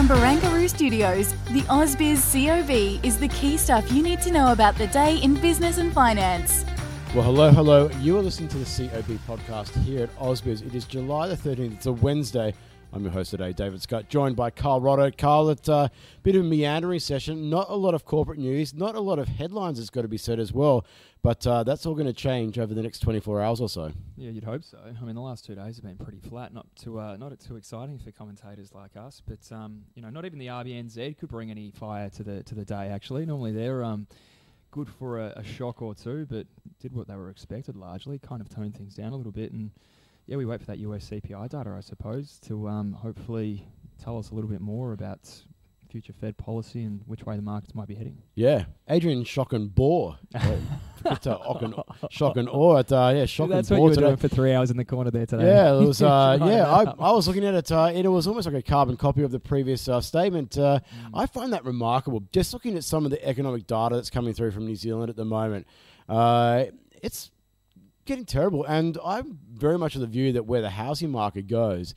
From Barangaroo Studios, the AusBiz COB is the key stuff you need to know about the day in business and finance. Well, hello, hello. You are listening to the COB podcast here at AusBiz. It is July the 13th. It's a Wednesday. I'm your host today, David Scutt, joined by Kyle Rodda. Kyle, it's a bit of a meandering session. Not a lot of corporate news, not a lot of headlines, it's got to be said as well. But uh, that's all going to change over the next 24 hours or so. Yeah, you'd hope so. I mean, the last two days have been pretty flat. Not too, uh, not too exciting for commentators like us. But um, you know, not even the RBNZ could bring any fire to the to the day. Actually, normally they're um, good for a, a shock or two, but did what they were expected largely. Kind of toned things down a little bit and yeah, we wait for that US CPI data, I suppose, to um, hopefully tell us a little bit more about future Fed policy and which way the markets might be heading. Yeah, Adrian Shock and Bore. it's uh, shock and awe at uh, yeah, shock That's and what you were today. doing for three hours in the corner there today. Yeah, it was. Uh, yeah, I. I was looking at it. Uh, and it was almost like a carbon copy of the previous uh, statement. Uh, Mm. I find that remarkable. Just looking at some of the economic data that's coming through from New Zealand at the moment, uh, it's getting terrible. And I'm very much of the view that where the housing market goes,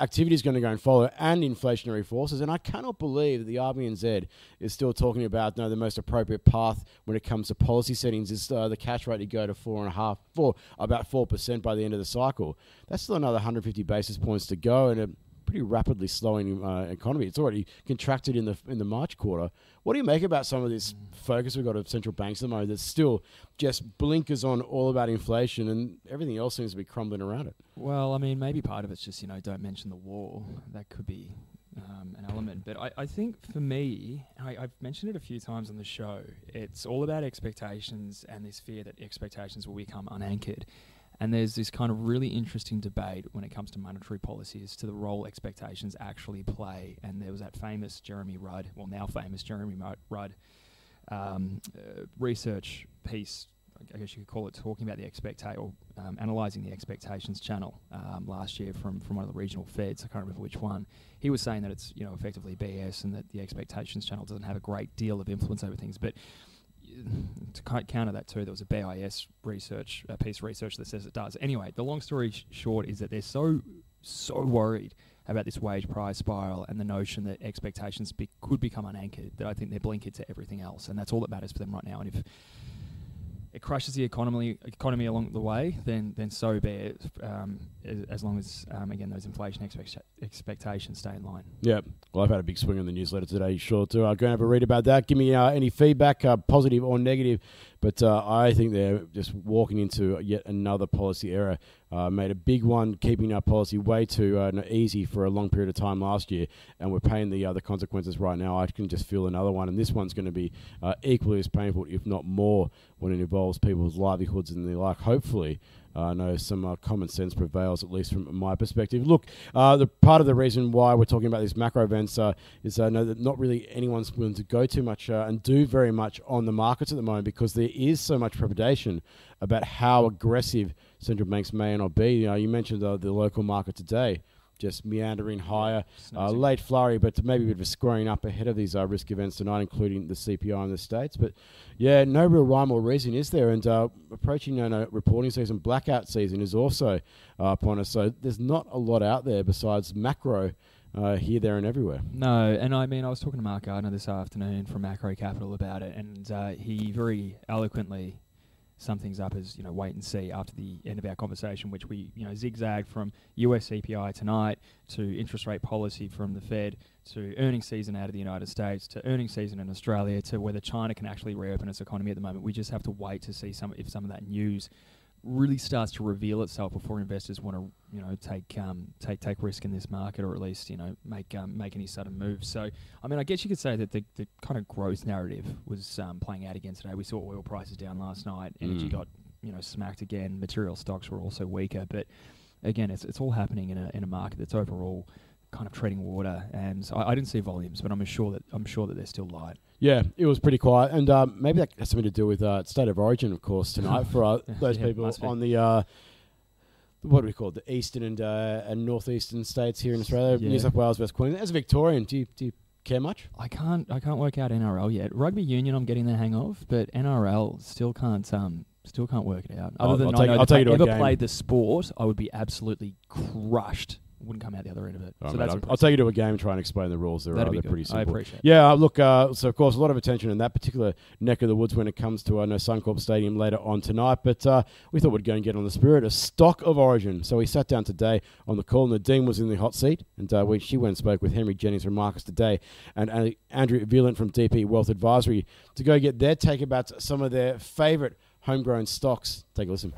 activity is going to go and follow, and inflationary forces. And I cannot believe that the RBNZ is still talking about no, the most appropriate path when it comes to policy settings is uh, the cash rate to go to four and a half, four about four percent by the end of the cycle. That's still another 150 basis points to go, and a pretty rapidly slowing uh, economy. It's already contracted in the in the March quarter. What do you make about some of this focus we've got of central banks at the moment that's still just blinkers on all about inflation and everything else seems to be crumbling around it? Well, I mean, maybe part of it's just you know don't mention the war. That could be um, an element. But I, I think for me, I, I've mentioned it a few times on the show. It's all about expectations and this fear that expectations will become unanchored. And there's this kind of really interesting debate when it comes to monetary policy as to the role expectations actually play. And there was that famous Jeremy Rudd, well now famous Jeremy Rudd, um, uh, research piece. I guess you could call it talking about the expecta or um, analysing the expectations channel um, last year from, from one of the regional feds. I can't remember which one. He was saying that it's you know effectively BS and that the expectations channel doesn't have a great deal of influence over things. But to counter that too, there was a BIS research a piece of research that says it does. Anyway, the long story sh- short is that they're so so worried about this wage price spiral and the notion that expectations be- could become unanchored that I think they're blinkered to everything else, and that's all that matters for them right now. And if it crushes the economy economy along the way, then then so be it. Um, as, long as um, again those inflation expect- expectations stay in line. Yeah. Well, I've had a big swing on the newsletter today. Sure, too. I'll go and have a read about that. Give me uh, any feedback, uh, positive or negative. But uh, I think they're just walking into yet another policy error. Uh, made a big one, keeping our policy way too uh, easy for a long period of time last year, and we're paying the other consequences right now. I can just feel another one, and this one's going to be uh, equally as painful, if not more, when it involves people's livelihoods and the like. Hopefully, uh, I know some uh, common sense prevails, at least from my perspective. Look, uh, the part of the reason why we're talking about these macro events uh, is I know that not really anyone's willing to go too much uh, and do very much on the markets at the moment because there is so much trepidation about how aggressive central banks may or not be. You know, you mentioned uh, the local market today. Just meandering higher, uh, late flurry, but maybe a bit of a squaring up ahead of these uh, risk events tonight, including the CPI in the states. But yeah, no real rhyme or reason is there. And uh, approaching you know, reporting season, blackout season is also uh, upon us. So there's not a lot out there besides macro uh, here, there, and everywhere. No, and I mean I was talking to Mark Gardner this afternoon from Macro Capital about it, and uh, he very eloquently summed things up as you know wait and see after the end of our conversation, which we you know zigzag from US CPI tonight to interest rate policy from the Fed to earnings season out of the United States to earnings season in Australia to whether China can actually reopen its economy at the moment. We just have to wait to see some if some of that news really starts to reveal itself before investors want to you know take um, take take risk in this market or at least you know make um, make any sudden moves. So I mean I guess you could say that the, the kind of growth narrative was um, playing out again today. We saw oil prices down last night. Energy Mm. got you know smacked again. Material stocks were also weaker, but again, it's it's all happening in a in a market that's overall kind of treading water. And I, I didn't see volumes, but I'm sure that I'm sure that they're still light. Yeah, it was pretty quiet, and um, maybe that has something to do with uh, state of origin, of course, tonight for uh, those Yeah, people on the uh, what do we call it, the eastern and uh, and northeastern states here in Australia, New South Wales, West Queensland. As a Victorian, do you, do you care much? I can't I can't work out NRL yet. Rugby union I'm getting the hang of, but NRL still can't um still can't work it out. Other I'll- than I'll I know I'll if I ever game. played the sport, I would be absolutely crushed. Wouldn't come out the other end of it. Oh, so that's I'll, take you to a game and try and explain the rules. They're, uh, That'd be they're good. pretty simple. I appreciate. Yeah, uh, look, uh, so of course, a lot of attention in that particular neck of the woods when it comes to, I know, Suncorp Stadium later on tonight, but uh, we thought we'd go and get on the spirit of stock of origin. So we sat down today on the call, and Nadine was in the hot seat, and uh, we, she went and spoke with Henry Jennings from Marcus today and uh, Andrew Wielandt from DP Wealth Advisory to go get their take about some of their favourite homegrown stocks. Take a listen.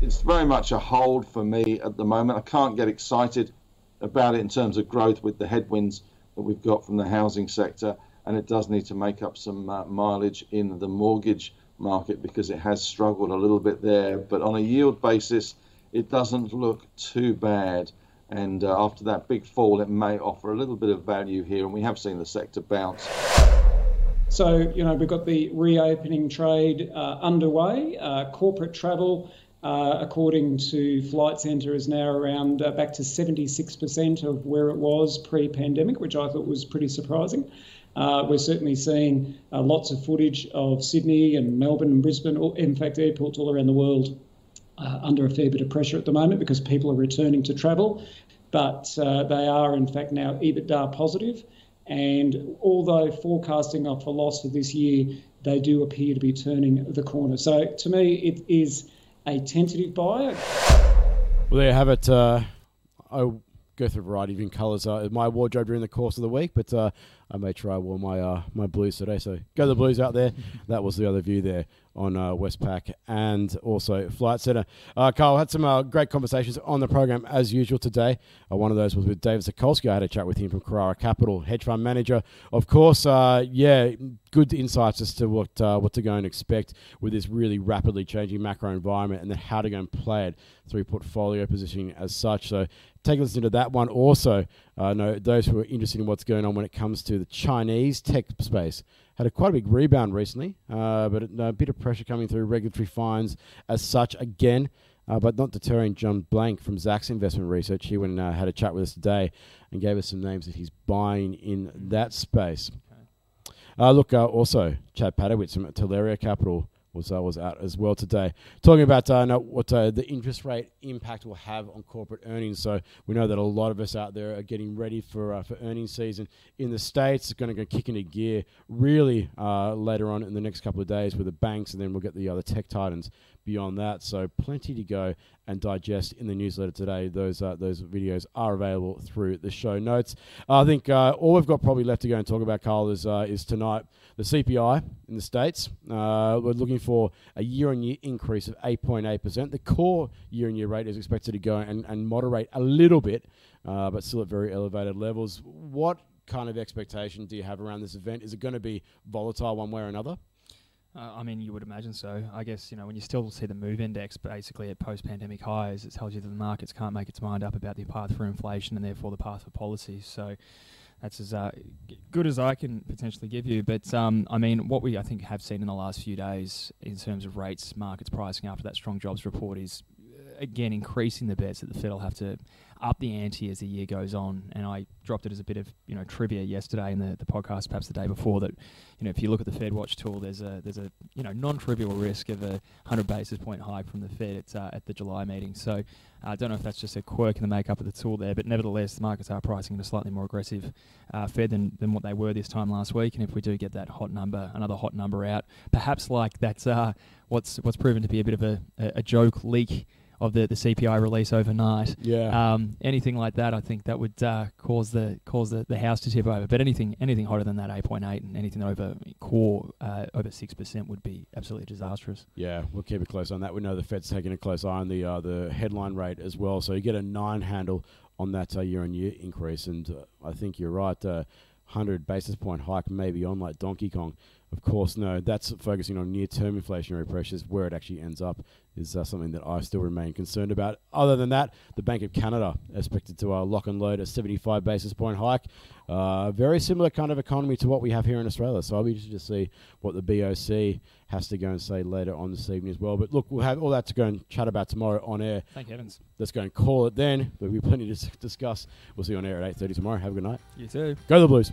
It's very much a hold for me at the moment. I can't get excited about it in terms of growth with the headwinds that we've got from the housing sector, and it does need to make up some uh, mileage in the mortgage market because it has struggled a little bit there. But on a yield basis, it doesn't look too bad. And uh, after that big fall, it may offer a little bit of value here, and we have seen the sector bounce. So, you know, we've got the reopening trade uh, underway. Uh, corporate travel, uh, according to Flight Centre, is now around uh, back to 76% of where it was pre pandemic, which I thought was pretty surprising. Uh, we're certainly seeing uh, lots of footage of Sydney and Melbourne and Brisbane, all- in fact, airports all around the world uh, under a fair bit of pressure at the moment because people are returning to travel. But they are, in fact, now EBITDA positive. And although forecasting off a loss for this year, they do appear to be turning the corner. So to me, it is a tentative buy. Well, there you have it. Uh, I'll go through a variety of different colours. Uh, my wardrobe during the course of the week, but uh, I made sure I wore my uh, my blues today. So go the blues out there. that was the other view there on uh, Westpac and also Flight Centre. Uh, Kyle had some uh, great conversations on the program as usual today. Uh, one of those was with David Sokulsky. I had a chat with him from Carrara Capital, hedge fund manager. Of course, uh, yeah, good insights as to what uh, what to go and expect with this really rapidly changing macro environment, and then how to go and play it through portfolio positioning as such. So take a listen to that one. Also, uh, know those who are interested in what's going on when it comes to the Chinese tech space had a quite a big rebound recently, uh, but a, a bit of pressure coming through regulatory fines as such again. Uh, but not deterring John Blank from Zacks Investment Research. He went and uh, had a chat with us today and gave us some names that he's buying in that space. Uh, look, uh, also Chad Padowitz from Talaria Capital was uh, was out as well today, talking about uh, what uh, the interest rate impact will have on corporate earnings. So we know that a lot of us out there are getting ready for uh, for earnings season in the states. It's going to go kick into gear really uh, later on in the next couple of days with the banks, and then we'll get the other tech titans beyond that. So plenty to go and digest in the newsletter today. Those uh, those videos are available through the show notes. I think uh, all we've got probably left to go and talk about, Kyle, is uh, is tonight the CPI in the states. Uh, we're looking for a year-on-year increase of 8.8 percent. The core year-on-year rate is expected to go and, and moderate a little bit, uh, but still at very elevated levels. What kind of expectation do you have around this event? Is it going to be volatile one way or another? Uh, I mean, you would imagine so. I guess you know when you still see the move index basically at post-pandemic highs, it tells you that the markets can't make its mind up about the path for inflation and therefore the path for policy. So that's as uh, good as I can potentially give you. But um, I mean, what we I think have seen in the last few days in terms of rates, markets pricing after that strong jobs report is again increasing the bets that the Fed will have to up the ante as the year goes on. And I dropped it as a bit of you know trivia yesterday in the, the podcast, perhaps the day before that. You know, if you look at the Fed Watch tool, there's a there's a you know non-trivial risk of a 100 basis point hike from the Fed at, uh, at the July meeting. So I don't know if that's just a quirk in the makeup of the tool there, but nevertheless, the markets are pricing in a slightly more aggressive uh, Fed than, than what they were this time last week. And if we do get that hot number, another hot number out, perhaps like that's uh, what's what's proven to be a bit of a, a joke leak of the, the CPI release overnight. Yeah. Um, anything like that, I think that would uh, cause the cause the, the house to tip over. But anything anything hotter than that, eight point eight, and anything over core uh, over six percent would be absolutely disastrous. Yeah, we'll keep a close eye on that. We know the Fed's taking a close eye on the uh, the headline rate as well. So you get a nine handle on that uh, year on year increase, and uh, I think you're right. Uh, hundred basis point hike maybe on like Donkey Kong of course, no. That's focusing on near-term inflationary pressures. Where it actually ends up is uh, something that I still remain concerned about. Other than that, the Bank of Canada expected to uh, lock and load a 75 basis point hike. Uh, very similar kind of economy to what we have here in Australia. So I'll be interested to see what the BOC has to go and say later on this evening as well. But look, we'll have all that to go and chat about tomorrow on air. Thank heavens. Let's go and call it then. There'll be plenty to discuss. We'll see you on air at 8.30 tomorrow. Have a good night. You too. Go the Blues.